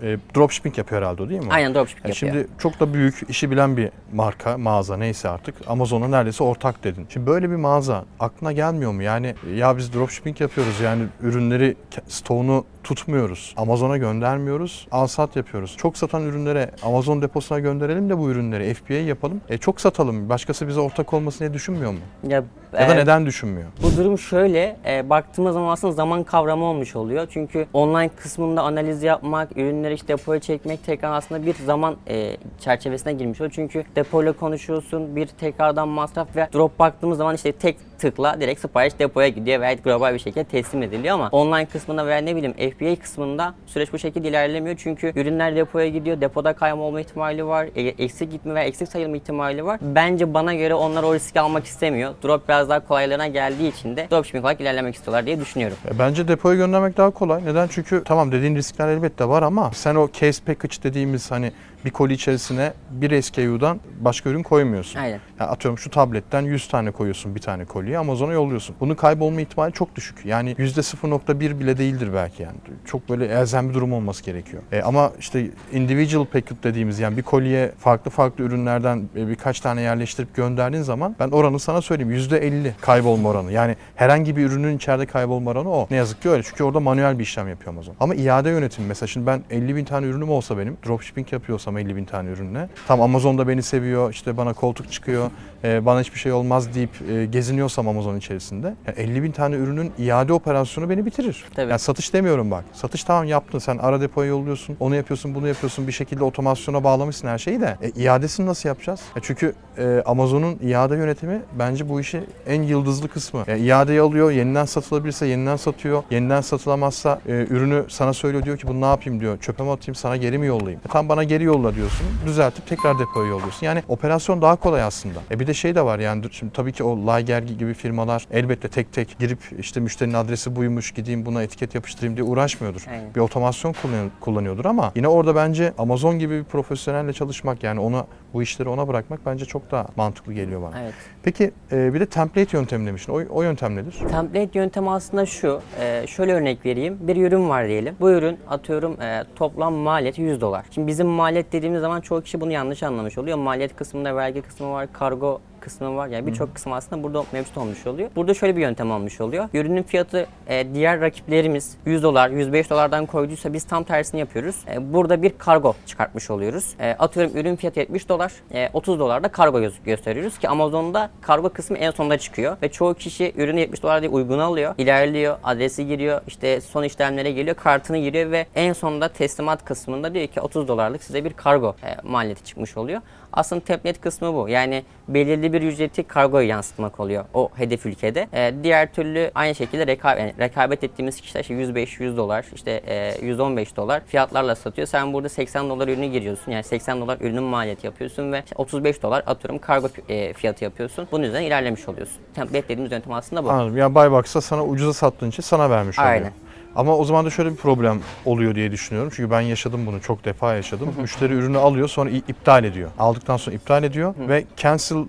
e, dropshipping yapıyor herhalde o değil mi? Aynen dropshipping Yani yapıyor. şimdi çok da büyük, işi bilen bir marka, mağaza neyse artık. Amazon'a neredeyse ortak dedin. Şimdi böyle bir mağaza aklına gelmiyor mu? Yani ya biz dropshipping yapıyoruz yani ürünleri, stoğunu tutmuyoruz. Amazon'a göndermiyoruz. Al sat yapıyoruz. Çok satan ürünlere Amazon deposuna gönderelim de bu ürünleri FBA yapalım. E çok satalım. Başkası bize ortak olmasını diye düşünmüyor mu? Ya, Ya da e, neden düşünmüyor? Bu durum şöyle, e, baktığımız zaman aslında zaman kavramı olmuş oluyor. Çünkü online kısmında analiz yapmak, ürünleri işte depoya çekmek tekrar aslında bir zaman e, çerçevesine girmiş oluyor. Çünkü depoyla konuşuyorsun, bir tekrardan masraf ve drop baktığımız zaman işte tek tıkla direkt sipariş depoya gidiyor veya global bir şekilde teslim ediliyor ama online kısmında veya ne bileyim FBA kısmında süreç bu şekilde ilerlemiyor çünkü ürünler depoya gidiyor, depoda kayma olma ihtimali var, e- eksik gitme veya eksik sayılma ihtimali var. Bence bana göre onlar o riski almak istemiyor. Drop biraz daha kolaylarına geldiği için de dropshipping olarak ilerlemek istiyorlar diye düşünüyorum. E, Bence depoya göndermek daha kolay. Neden? Çünkü tamam dediğin riskler elbette var ama sen o case package dediğimiz hani bir koli içerisine bir SKU'dan başka ürün koymuyorsun. Aynen. Ya atıyorum şu tabletten 100 tane koyuyorsun bir tane kolyeyi Amazon'a yolluyorsun. Bunun kaybolma ihtimali çok düşük. Yani %0.1 bile değildir belki yani. Çok böyle elzem bir durum olması gerekiyor. E, ama işte individual packet dediğimiz yani bir kolye farklı farklı ürünlerden e, birkaç tane yerleştirip gönderdiğin zaman ben oranı sana söyleyeyim %50 kaybolma oranı. Yani herhangi bir ürünün içeride kaybolma oranı o. Ne yazık ki öyle. Çünkü orada manuel bir işlem yapıyor Amazon. Ama iade yönetimi mesela şimdi ben 50 bin tane ürünüm olsa benim dropshipping yapıyorsam 50 bin tane ürünle. Tam Amazon'da beni seviyor işte bana koltuk çıkıyor bana hiçbir şey olmaz deyip e, geziniyorsam Amazon içerisinde yani 50 bin tane ürünün iade operasyonu beni bitirir. Tabii. Yani satış demiyorum bak. Satış tamam yaptın sen ara depoya yolluyorsun onu yapıyorsun bunu yapıyorsun bir şekilde otomasyona bağlamışsın her şeyi de e, iadesini nasıl yapacağız? E, çünkü e, Amazon'un iade yönetimi bence bu işi en yıldızlı kısmı. E, iadeyi alıyor yeniden satılabilirse yeniden satıyor. Yeniden satılamazsa e, ürünü sana söylüyor diyor ki bunu ne yapayım diyor. Çöpe mi atayım sana geri mi yollayayım? E, tam bana geri yolla diyorsun. Düzeltip tekrar depoya yolluyorsun. Yani operasyon daha kolay aslında. E, bir de şey de var yani şimdi tabii ki o Liger gibi firmalar elbette tek tek girip işte müşterinin adresi buymuş gideyim buna etiket yapıştırayım diye uğraşmıyordur. Aynen. Bir otomasyon kullanıyor- kullanıyordur ama yine orada bence Amazon gibi bir profesyonelle çalışmak yani ona bu işleri ona bırakmak bence çok daha mantıklı geliyor bana. Evet. Peki e, bir de template yöntemi demiştin. O, o yöntem nedir? Template yöntemi aslında şu. e, şöyle örnek vereyim. Bir ürün var diyelim. Bu ürün atıyorum e, toplam maliyeti 100 dolar. Şimdi bizim maliyet dediğimiz zaman çoğu kişi bunu yanlış anlamış oluyor. Maliyet kısmında vergi kısmı var, kargo kısmı var. Yani birçok kısım aslında burada mevcut olmuş oluyor. Burada şöyle bir yöntem olmuş oluyor. Ürünün fiyatı e, diğer rakiplerimiz 100 dolar, 105 dolardan koyduysa biz tam tersini yapıyoruz. E, burada bir kargo çıkartmış oluyoruz. E, atıyorum ürün fiyatı 70 dolar, e, 30 dolar da kargo göz- gösteriyoruz ki Amazon'da kargo kısmı en sonunda çıkıyor ve çoğu kişi ürünü 70 dolar diye uygun alıyor. ilerliyor, adresi giriyor, işte son işlemlere geliyor, kartını giriyor ve en sonunda teslimat kısmında diyor ki 30 dolarlık size bir kargo e, maliyeti çıkmış oluyor. Aslında template kısmı bu. Yani belirli bir ücreti kargoya yansıtmak oluyor o hedef ülkede. E, diğer türlü aynı şekilde rekabet, yani rekabet ettiğimiz kişiler işte 105-100 dolar, işte e, 115 dolar fiyatlarla satıyor. Sen burada 80 dolar ürünü giriyorsun. Yani 80 dolar ürünün maliyeti yapıyorsun ve işte 35 dolar atıyorum kargo e, fiyatı yapıyorsun. Bunun üzerine ilerlemiş oluyorsun. Template dediğimiz yöntem aslında bu. Anladım. Yani Buybox'a sana ucuza sattığın için sana vermiş oluyor. Aynen. Ama o zaman da şöyle bir problem oluyor diye düşünüyorum. Çünkü ben yaşadım bunu, çok defa yaşadım. Müşteri ürünü alıyor sonra iptal ediyor. Aldıktan sonra iptal ediyor ve cancel e,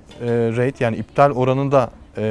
rate yani iptal oranında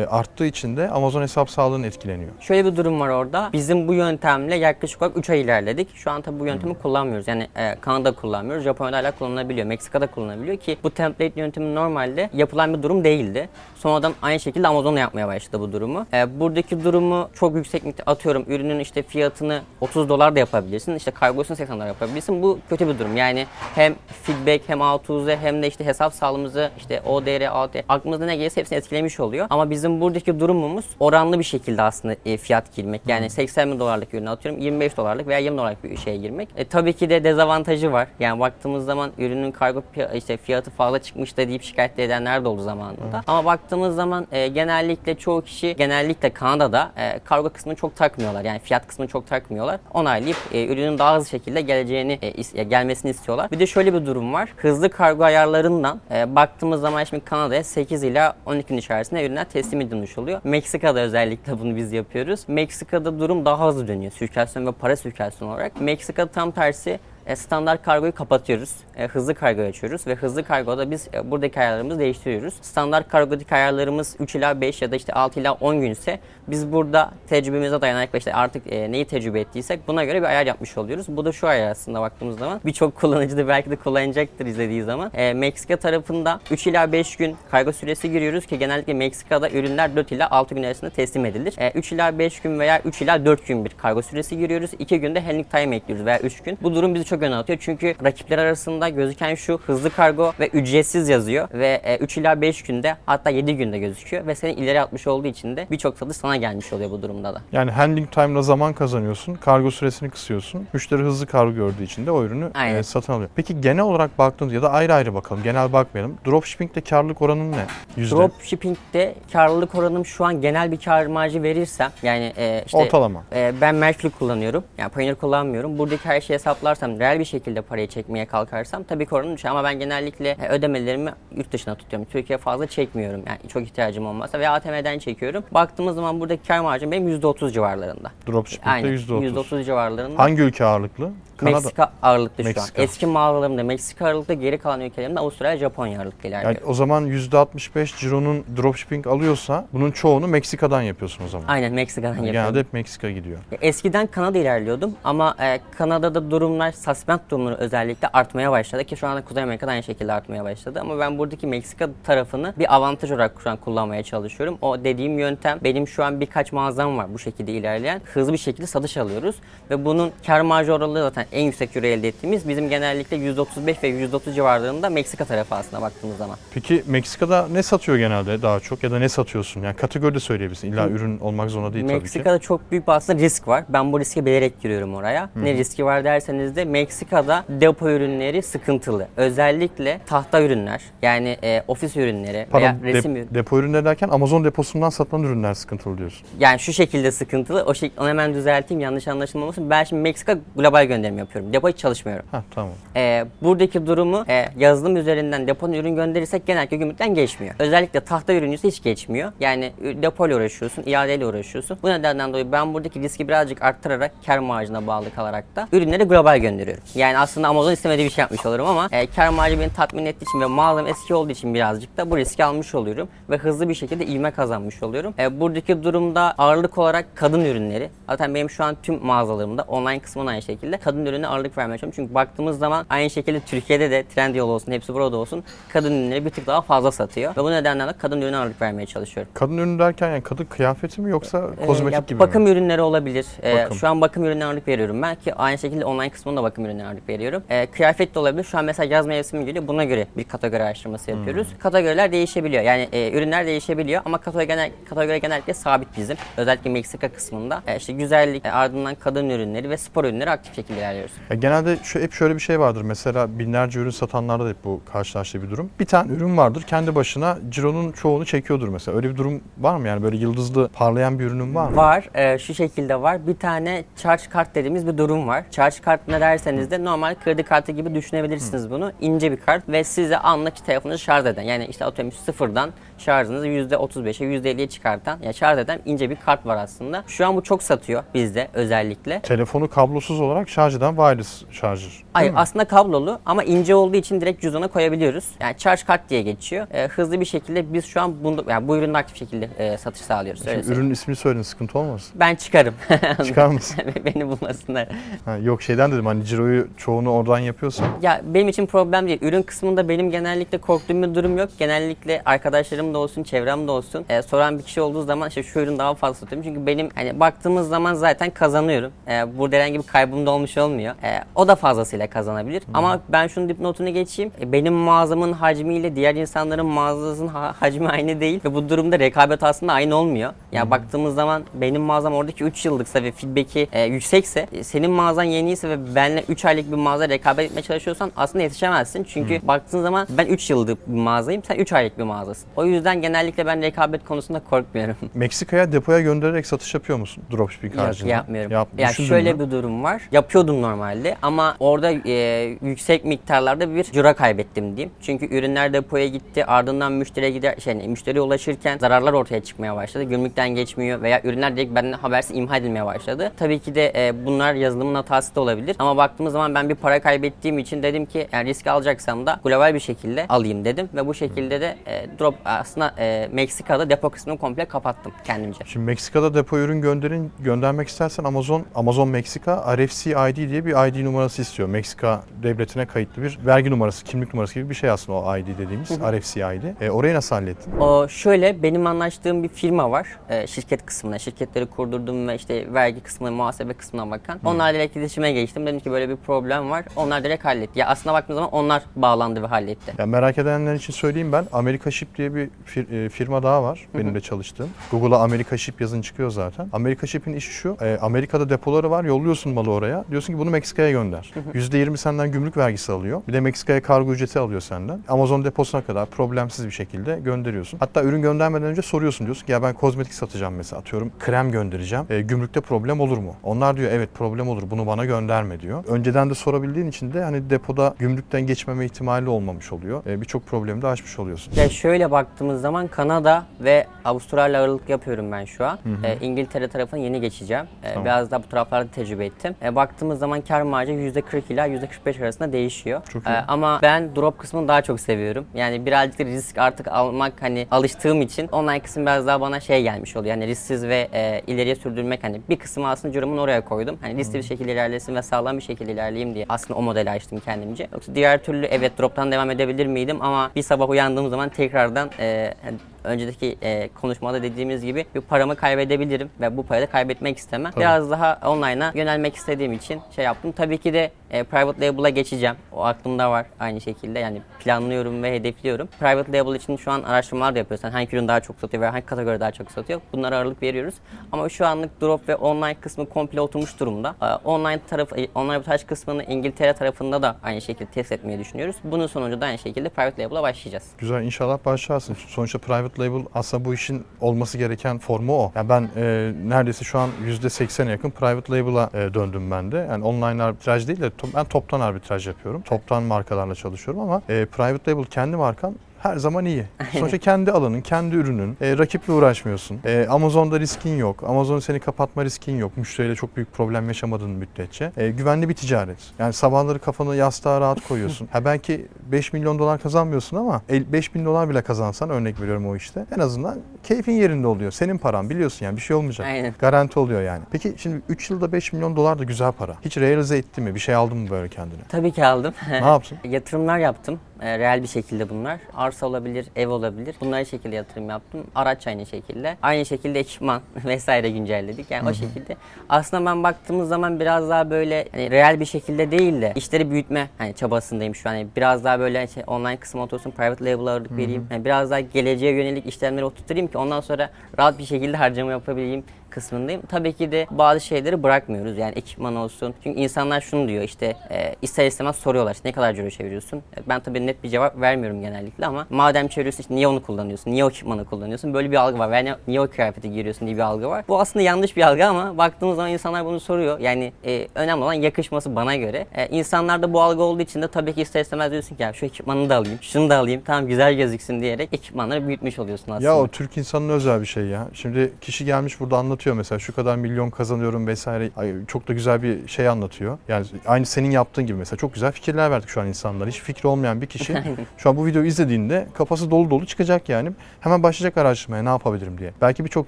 arttığı için de Amazon hesap sağlığını etkileniyor. Şöyle bir durum var orada. Bizim bu yöntemle yaklaşık olarak 3 ay ilerledik. Şu an tabii bu yöntemi kullanmıyoruz. Yani e, Kanada kullanmıyoruz. Japonya'da hala kullanılabiliyor. Meksika'da kullanılabiliyor ki bu template yöntemi normalde yapılan bir durum değildi. Sonradan aynı şekilde Amazon'da yapmaya başladı bu durumu. E, buradaki durumu çok yüksek miktar atıyorum ürünün işte fiyatını 30 dolar da yapabilirsin. İşte kargosunu 80 dolar yapabilirsin. Bu kötü bir durum. Yani hem feedback hem A2Z hem de işte hesap sağlığımızı işte ODR, ADR aklımızda ne gelirse hepsini etkilemiş oluyor. Ama bizim buradaki durumumuz oranlı bir şekilde aslında e, fiyat girmek. Yani 80 bin dolarlık ürünü atıyorum 25 dolarlık veya 20 dolarlık bir şeye girmek. E, tabii ki de dezavantajı var. Yani baktığımız zaman ürünün kargo işte fiyatı fazla çıkmış da deyip şikayet edenler de oldu zamanında. Ama baktığımız zaman e, genellikle çoğu kişi genellikle Kanada'da e, kargo kısmını çok takmıyorlar. Yani fiyat kısmını çok takmıyorlar. Onaylayıp e, ürünün daha hızlı şekilde geleceğini e, is- gelmesini istiyorlar. Bir de şöyle bir durum var. Hızlı kargo ayarlarından e, baktığımız zaman şimdi Kanada'ya 8 ila 12 gün içerisinde ürünler teslim edilmiş oluyor. Meksika'da özellikle bunu biz yapıyoruz. Meksika'da durum daha hızlı dönüyor. Sirkülasyon ve para sirkülasyonu olarak. Meksika tam tersi standart kargoyu kapatıyoruz. E, hızlı kargo açıyoruz ve hızlı kargoda biz e, buradaki ayarlarımızı değiştiriyoruz. Standart kargodaki ayarlarımız 3 ila 5 ya da işte 6 ila 10 günse biz burada tecrübemize dayanarak işte artık e, neyi tecrübe ettiysek buna göre bir ayar yapmış oluyoruz. Bu da şu ayar aslında baktığımız zaman. Birçok kullanıcı da belki de kullanacaktır izlediği zaman. E, Meksika tarafında 3 ila 5 gün kargo süresi giriyoruz ki genellikle Meksika'da ürünler 4 ila 6 gün arasında teslim edilir. E, 3 ila 5 gün veya 3 ila 4 gün bir kargo süresi giriyoruz. 2 günde handling time ekliyoruz veya 3 gün. Bu durum bizi çok çok öne atıyor. Çünkü rakipler arasında gözüken şu hızlı kargo ve ücretsiz yazıyor ve e, 3 ila 5 günde hatta 7 günde gözüküyor ve seni ileri atmış olduğu için de birçok satış sana gelmiş oluyor bu durumda da. Yani handling time'la zaman kazanıyorsun. Kargo süresini kısıyorsun. Müşteri hızlı kargo gördüğü için de o ürünü Aynen. e, satın alıyor. Peki genel olarak baktığımız ya da ayrı ayrı bakalım. Genel bakmayalım. Dropshipping'de karlılık oranın ne? Yüzde. Dropshipping'de karlılık oranım şu an genel bir kar marjı verirsem yani e, işte Ortalama. e, ben Mercury kullanıyorum. Yani Payoneer kullanmıyorum. Buradaki her şeyi hesaplarsam, reel bir şekilde parayı çekmeye kalkarsam tabii ki oranı düşer ama ben genellikle e, ödemelerimi yurt dışına tutuyorum. Türkiye fazla çekmiyorum. Yani çok ihtiyacım olmazsa veya ATM'den çekiyorum. Baktığımız zaman buradaki kar marjım benim %30 civarlarında. Dropshipping'de Aynen. %30. %30 civarlarında. Hangi ülke ağırlıklı? Kanada. Meksika ağırlıklı şu Meksika. an. Eski mağazalarımda Meksika ağırlıklı, geri kalan ülkelerimde Avustralya, Japonya ağırlıklı ilerliyor. Yani o zaman %65 cironun dropshipping alıyorsa bunun çoğunu Meksika'dan yapıyorsun o zaman. Aynen Meksika'dan yapıyorum. Genelde hep Meksika gidiyor. Eskiden Kanada ilerliyordum ama e, Kanada'da durumlar, suspend durumları özellikle artmaya başladı ki şu anda Kuzey Amerika'da aynı şekilde artmaya başladı. Ama ben buradaki Meksika tarafını bir avantaj olarak şu an kullanmaya çalışıyorum. O dediğim yöntem benim şu an birkaç mağazam var bu şekilde ilerleyen. Hızlı bir şekilde satış alıyoruz ve bunun kar marjı oranı zaten en yüksek euro elde ettiğimiz bizim genellikle %35 ve %30 civarlarında Meksika tarafı aslında baktığımız zaman. Peki Meksika'da ne satıyor genelde daha çok ya da ne satıyorsun? Yani kategori de söyleyebilirsin. İlla ürün olmak zorunda değil tabii ki. Meksika'da çok büyük bir aslında risk var. Ben bu riske bilerek giriyorum oraya. Ne riski var derseniz de Meksika'da depo ürünleri sıkıntılı. Özellikle tahta ürünler yani e, ofis ürünleri veya Pardon, resim dep- ürünleri. depo ürünleri derken Amazon deposundan satılan ürünler sıkıntılı diyorsun. Yani şu şekilde sıkıntılı. O şey, onu hemen düzelteyim yanlış anlaşılmamasın. Ben şimdi Meksika global gönderim yapıyorum. Depo hiç çalışmıyorum. Ha tamam. Ee, buradaki durumu e, yazılım üzerinden depona ürün gönderirsek genellikle gümrükten geçmiyor. Özellikle tahta ürünüyse hiç geçmiyor. Yani depoyla uğraşıyorsun, iadeyle uğraşıyorsun. Bu nedenden dolayı ben buradaki riski birazcık arttırarak kar marjına bağlı kalarak da ürünleri global gönderiyorum. Yani aslında Amazon istemediği bir şey yapmış olurum ama e, kar marjı beni tatmin ettiği için ve mağazam eski olduğu için birazcık da bu riski almış oluyorum ve hızlı bir şekilde ivme kazanmış oluyorum. E, buradaki durumda ağırlık olarak kadın ürünleri. Zaten benim şu an tüm mağazalarımda online kısmına aynı şekilde kadın ürününe ağırlık vermeye çalışıyorum. Çünkü baktığımız zaman aynı şekilde Türkiye'de de Trendyol olsun, hepsi burada olsun kadın ürünleri bir tık daha fazla satıyor. Ve bu nedenden de kadın ürüne ağırlık vermeye çalışıyorum. Kadın ürünü derken yani kadın kıyafeti mi yoksa Ee, kozmetik ya gibi bakım mi? ürünleri olabilir. Ee, Bakım. şu an bakım ürünlerine ağırlık veriyorum ben ki aynı şekilde online kısmında bakım ürünlerine ağırlık veriyorum. Ee, kıyafet de olabilir. Şu an mesela yaz mevsimi geliyor. Buna göre bir kategori araştırması yapıyoruz. Hmm. Kategoriler değişebiliyor. Yani e, ürünler değişebiliyor ama kategori, genel, kategori genellikle sabit bizim. Özellikle Meksika kısmında. E, işte güzellik, e, ardından kadın ürünleri ve spor ürünleri aktif şekilde ilerliyoruz. Ya genelde şu, hep şöyle bir şey vardır. Mesela binlerce ürün satanlarda da hep bu karşılaştığı bir durum. Bir tane ürün vardır. Kendi başına cironun çoğunu çekiyordur mesela. Öyle bir durum var mı yani? Böyle yıldızlı parlayan bir ürünün var mı? Var. e, şu şekilde var. Bir tane charge kart dediğimiz bir durum var. Charge kart ne derseniz de normal kredi kartı gibi düşünebilirsiniz bunu. İnce bir kart ve size anlık telefonunuzu şarj eden. Yani işte atıyorum sıfırdan şarjınızı %35'e %50'ye çıkartan ya şarj eden ince bir kart var aslında. Şu an bu çok satıyor bizde özellikle. Telefonu kablosuz olarak şarj eden wireless charger. Hayır mi? aslında kablolu ama ince olduğu için direkt cüzdana koyabiliyoruz. Yani charge kart diye geçiyor. E, hızlı bir şekilde biz şu an bunu, yani bu ürünü aktif şekilde e, satış sağlıyoruz. Şimdi söyleyeyim. ürünün ismini söyledin sıkıntı olmasın. Ben çıkarım. Çıkar mısın? Beni bulmasınlar. Ha, yok şeyden dedim hani ciroyu çoğunu oradan yapıyorsan. Ya benim için problem değil. Ürün kısmında benim genellikle korktuğum bir durum yok. Genellikle arkadaşlarım da olsun, çevrem de olsun. e, soran bir kişi olduğu zaman işte şu ürün daha fazla satıyorum. Çünkü benim hani baktığımız zaman zaten kazanıyorum. E, burada herhangi bir kaybım da olmuş olmuyor. E, o da fazlasıyla kazanabilir. Ama ben şunun dipnotunu geçeyim. E, benim mağazamın hacmiyle diğer insanların mağazasının ha- hacmi aynı değil. Ve bu durumda rekabet aslında aynı olmuyor. Ya baktığımız zaman benim mağazam oradaki 3 yıllıksa ve feedback'i e, yüksekse e, senin mağazan yeniyse ve benle 3 aylık bir mağaza rekabet etmeye çalışıyorsan aslında yetişemezsin. Çünkü baktığın zaman ben 3 yıllık bir mağazayım sen 3 aylık bir mağazasın. O yüzden genellikle ben rekabet konusunda korkmuyorum. Meksika'ya depoya göndererek satış yapıyor musun? Dropshipping Yok haricinde. yapmıyorum. Yap, ya şöyle mü? bir durum var. Yapıyordum normalde ama orada e, yüksek miktarlarda bir cura kaybettim diyeyim. Çünkü ürünler depoya gitti. Ardından müşteriye gider şey müşteriye ulaşırken zararlar ortaya çıkmaya başladı. Gümrükten geçmiyor veya ürünler direkt benden habersiz imha edilmeye başladı. Tabii ki de e, bunlar yazılımın hatası da olabilir. Ama baktığımız zaman ben bir para kaybettiğim için dedim ki yani risk alacaksam da global bir şekilde alayım dedim ve bu şekilde de e, drop aslında e, Meksika'da depo kısmını komple kapattım kendimce. Şimdi Meksika'da depo ürün gönderin göndermek istersen Amazon Amazon Meksika RFC ID diye bir ID numarası istiyor. Meksika devletine kayıtlı bir vergi numarası, kimlik numarası gibi bir şey aslında o ID dediğimiz RFC ID. E, orayı nasıl hallettin? O şöyle benim anlaştığım bir firma var e, şirket kısmına. Şirketleri kurdurdum ve işte vergi kısmına, muhasebe kısmına bakan. Onlarla direkt iletişime geçtim. Dedim ki böyle bir problem var. Onlar direkt halletti. Ya aslında baktığım zaman onlar bağlandı ve halletti. Ya merak edenler için söyleyeyim ben. Amerika Ship diye bir fir- e, firma daha var benim de çalıştığım. Google'a Amerika Ship yazın çıkıyor zaten. Amerika Ship'in işi şu. e, Amerika'da depoları var. Yolluyorsun malı oraya. Diyorsun ki bunu Meksika'ya gönder. %20 senden gümrük vergisi alıyor. Bir de Meksika'ya kargo ücreti alıyor senden. Amazon deposuna kadar problemsiz bir şekilde gönderiyorsun. Hatta ürün göndermeden önce soruyorsun. Diyorsun ki ya ben kozmetik satacağım mesela. Atıyorum krem göndereceğim. E, gümrükte problem olur mu? Onlar diyor evet problem olur. Bunu bana gönderme diyor. Önceden de sorabildiğin için de hani depoda gümrükten geçmeme ihtimali olmamış oluyor. E, Birçok problemi de aşmış oluyorsun. Ya şöyle baktığımız zaman Kanada ve Avustralya ağırlık yapıyorum ben şu an. Ee, İngiltere tarafına yeni geçeceğim. Ee, Tamam. Biraz daha bu taraflarda tecrübe ettim. Ee, baktığımız zaman kar marjı %40 ila %45 arasında değişiyor. Çok iyi. ama ben drop kısmını daha çok seviyorum. Yani birazcık da risk artık almak hani alıştığım için online kısım biraz daha bana şey gelmiş oluyor. Yani risksiz ve e, ileriye sürdürmek hani bir kısmı aslında cürümün oraya koydum. Hani riskli bir şekilde ilerlesin ve sağlam bir şekilde ilerleyeyim diye aslında o modeli açtım kendimce. Yoksa diğer türlü evet droptan devam edebilir miydim ama bir sabah uyandığım zaman tekrardan e, hani önceki e, konuşmada dediğimiz gibi bir paramı kaybedebilirim ve bu parayı da kaybetmek istemem. Tabii. Biraz daha online'a yönelmek istediğim için şey yaptım. Tabii ki de e, private label'a geçeceğim. O aklımda var aynı şekilde. Yani planlıyorum ve hedefliyorum. Private label için şu an araştırmalar da yapıyoruz. Yani hangi ürün daha çok satıyor veya hangi kategori daha çok satıyor. Bunlara ağırlık veriyoruz. Ama şu anlık drop ve online kısmı komple oturmuş durumda. E, online tarafı, e, online montaj kısmını İngiltere tarafında da aynı şekilde test etmeyi düşünüyoruz. Bunun sonucu da aynı şekilde private label'a başlayacağız. Güzel inşallah başlarsın. Sonuçta private label aslında bu işin olması gereken formu o. Yani ben e, neredeyse şu an %80'e yakın private label'a e, döndüm ben de. Yani online arbitraj değil de to- ben toptan arbitraj yapıyorum. Toptan markalarla çalışıyorum ama e, private label kendi markan her zaman iyi. Sonuçta kendi alanın, kendi ürünün, e, rakiple uğraşmıyorsun. E, Amazon'da riskin yok. Amazon seni kapatma riskin yok. Müşteriyle çok büyük problem yaşamadığın müddetçe. E, güvenli bir ticaret. Yani sabahları kafanı yastığa rahat koyuyorsun. ha belki 5 milyon dolar kazanmıyorsun ama el- 5 bin dolar bile kazansan örnek veriyorum o işte. En azından keyfin yerinde oluyor. Senin paran biliyorsun yani bir şey olmayacak. Aynen. Garanti oluyor yani. Peki şimdi 3 yılda 5 milyon dolar da güzel para. Hiç realize etti mi? Bir şey aldın mı böyle kendine? Tabii ki aldım. ne yaptın? Yatırımlar yaptım. E, reel bir şekilde bunlar. Arsa olabilir, ev olabilir. Bunlara şekilde yatırım yaptım. Araç aynı şekilde. Aynı şekilde ekipman vesaire güncelledik. Yani o şekilde. Aslında ben baktığımız zaman biraz daha böyle hani reel bir şekilde değil de işleri büyütme hani çabasındayım şu an. Yani biraz daha böyle şey, online kısmı otursun, private label ağırlık vereyim. Yani biraz daha geleceğe yönelik işlemleri oturtayım ki ondan sonra rahat bir şekilde harcama yapabileyim kısmındayım. Tabii ki de bazı şeyleri bırakmıyoruz. Yani ekipman olsun. Çünkü insanlar şunu diyor işte e, ister istemez soruyorlar işte ne kadar ciro çeviriyorsun. E, Ben tabii net bir cevap vermiyorum genellikle ama madem çeviriyorsun işte niye onu kullanıyorsun? Niye o ekipmanı kullanıyorsun? Böyle bir algı var. Yani niye o kıyafeti giyiyorsun diye bir algı var. Bu aslında yanlış bir algı ama baktığımız zaman insanlar bunu soruyor. Yani e, önemli olan yakışması bana göre. E, insanlarda bu algı olduğu için de tabii ki ister istemez diyorsun ki ya şu ekipmanı da alayım, şunu da alayım. Tamam güzel gözüksün diyerek ekipmanları büyütmüş oluyorsun aslında. Ya o Türk insanının özel bir şey ya. Şimdi kişi gelmiş burada anlatıyor mesela şu kadar milyon kazanıyorum vesaire. Ay, çok da güzel bir şey anlatıyor. Yani aynı senin yaptığın gibi mesela çok güzel fikirler verdik şu an insanlara. Hiç fikri olmayan bir kişi şu an bu videoyu izlediğinde kafası dolu dolu çıkacak yani. Hemen başlayacak araştırmaya ne yapabilirim diye. Belki birçok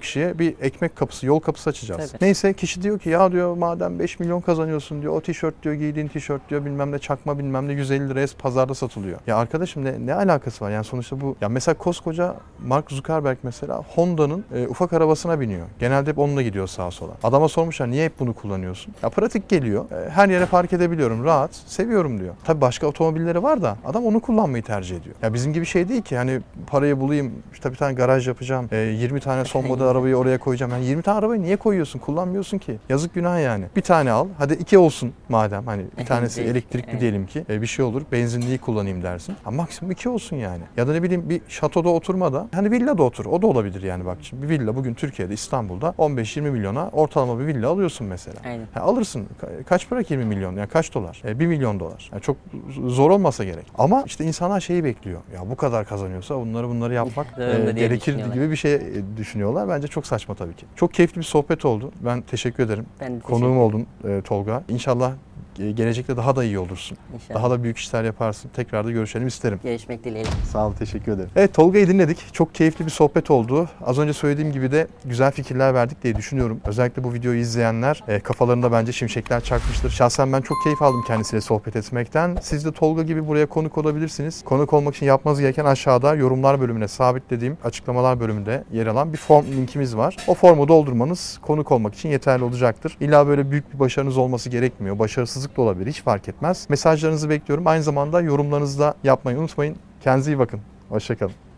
kişiye bir ekmek kapısı, yol kapısı açacağız. Tabii. Neyse kişi diyor ki ya diyor madem 5 milyon kazanıyorsun diyor o tişört diyor giydiğin tişört diyor bilmem ne çakma bilmem ne 150 liraya pazarda satılıyor. Ya arkadaşım ne, ne alakası var yani sonuçta bu ya mesela koskoca Mark Zuckerberg mesela Honda'nın e, ufak arabasına biniyor. Genelde hep onunla gidiyor sağa sola. Adama sormuşlar niye hep bunu kullanıyorsun? Ya pratik geliyor. E, her yere park edebiliyorum rahat. Seviyorum diyor. Tabii başka otomobilleri var da adam onu kullanmayı tercih ediyor. Ya bizim gibi şey değil ki hani parayı bulayım işte bir tane garaj yapacağım. e, 20 tane son model arabayı oraya koyacağım. Yani 20 tane arabayı niye koyuyorsun? Kullanmıyorsun ki. Yazık günah yani. Bir tane al. Hadi iki olsun madem. Hani bir tanesi elektrikli diyelim ki. E, bir şey olur. Benzinliği kullanayım dersin. Ama maksimum iki olsun yani. Ya da ne bileyim bir şatoda oturma da hani villada otur. O da olabilir yani bak şimdi. Bir villa bugün Türkiye'de İstanbul'da 15-20 milyona ortalama bir villa alıyorsun mesela. Aynen. Ha, alırsın. Ka- Kaç para ki 20 milyon? Yani kaç dolar? E, 1 milyon dolar. Yani çok zor olmasa gerek. Ama işte insanlar şeyi bekliyor. Ya bu kadar kazanıyorsa bunları bunları yapmak Zorunda e, diye gerekir düşünüyorlar. gibi bir şey e, düşünüyorlar. Bence çok saçma tabii ki. Çok keyifli bir sohbet oldu. Ben teşekkür ederim. Ben de teşekkür Konuğum oldun e, Tolga. İnşallah gelecekte daha da iyi olursun. İnşallah. Daha da büyük işler yaparsın. Tekrar da görüşelim isterim. Görüşmek dileğiyle. Sağ ol, teşekkür ederim. Evet Tolga'yı dinledik. Çok keyifli bir sohbet oldu. Az önce söylediğim gibi de güzel fikirler verdik diye düşünüyorum. Özellikle bu videoyu izleyenler e, kafalarında bence şimşekler çakmıştır. Şahsen ben çok keyif aldım kendisiyle sohbet etmekten. Siz de Tolga gibi buraya konuk olabilirsiniz. Konuk olmak için yapmanız gereken aşağıda yorumlar bölümüne sabitlediğim açıklamalar bölümünde yer alan bir form linkimiz var. O formu doldurmanız konuk olmak için yeterli olacaktır. İlla böyle büyük bir başarınız olması gerekmiyor. Başarısızlık da olabilir. Hiç fark etmez. Mesajlarınızı bekliyorum. Aynı zamanda yorumlarınızı da yapmayı unutmayın. Kendinize iyi bakın. Hoşçakalın.